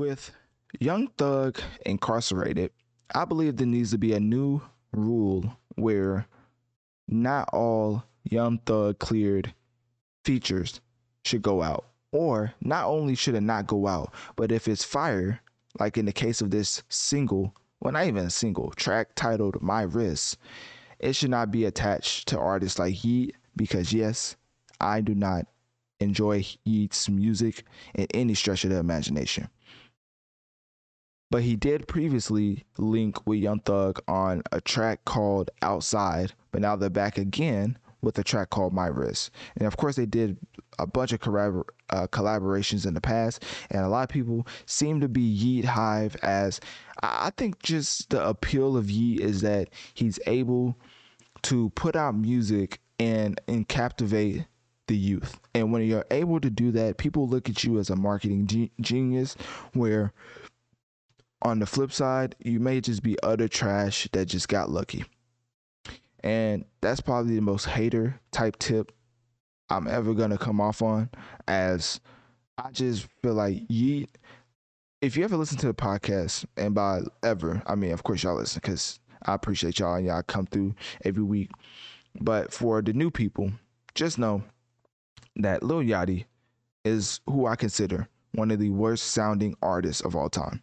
With Young Thug incarcerated, I believe there needs to be a new rule where not all Young Thug cleared features should go out. Or not only should it not go out, but if it's fire, like in the case of this single, well, not even a single track titled My Wrist, it should not be attached to artists like Yeat because, yes, I do not enjoy Yeat's music in any stretch of the imagination. But he did previously link with Young Thug on a track called Outside, but now they're back again with a track called My Wrist. And of course, they did a bunch of collabor- uh, collaborations in the past, and a lot of people seem to be Yeet Hive as I think just the appeal of Yeat is that he's able to put out music and and captivate the youth. And when you're able to do that, people look at you as a marketing ge- genius where on the flip side, you may just be utter trash that just got lucky. And that's probably the most hater type tip I'm ever gonna come off on as I just feel like Yeat if you ever listen to the podcast and by ever, I mean of course y'all listen because I appreciate y'all and y'all come through every week. But for the new people, just know that Lil Yachty is who I consider one of the worst sounding artists of all time.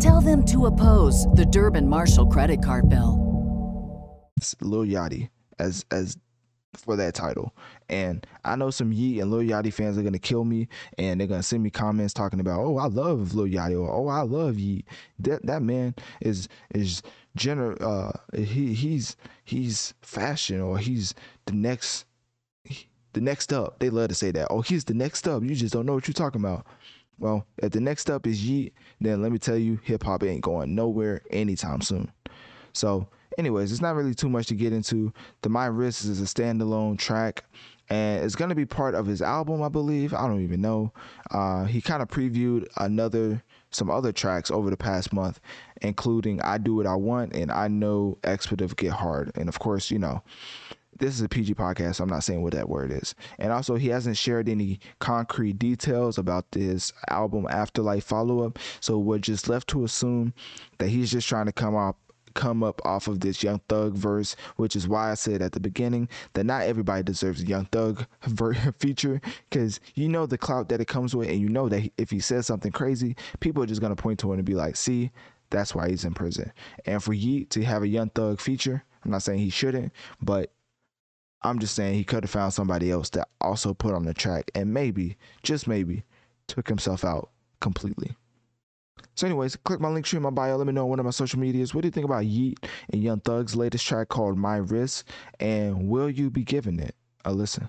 Tell them to oppose the Durbin Marshall credit card bill. Lil Yachty as as for that title. And I know some Yeat and Lil Yachty fans are gonna kill me and they're gonna send me comments talking about, oh, I love Lil Yachty or oh, I love Yeat. That that man is is gener uh he he's he's fashion or he's the next the next up. They love to say that. Oh, he's the next up. You just don't know what you're talking about. Well, if the next up is Yeat, then let me tell you, hip hop ain't going nowhere anytime soon. So, anyways, it's not really too much to get into. The My Wrist is a standalone track, and it's gonna be part of his album, I believe. I don't even know. Uh, he kind of previewed another, some other tracks over the past month, including "I Do What I Want" and "I Know Expletive Get Hard," and of course, you know this is a PG podcast, so I'm not saying what that word is. And also, he hasn't shared any concrete details about this album AftërLyfe follow up. So we're just left to assume that he's just trying to come up come up off of this Young Thug verse, which is why I said at the beginning that not everybody deserves a Young Thug feature because you know the clout that it comes with, and you know that if he says something crazy, people are just gonna point to it and be like, "See, that's why he's in prison." And for Yeat to have a Young Thug feature, I'm not saying he shouldn't, but I'm just saying he could have found somebody else that also put on the track and maybe, just maybe, took himself out completely. So, anyways, click my Linktree in my bio. Let me know one of my social medias. What do you think about Yeat and Young Thug's latest track called My Wrist? And will you be giving it a listen?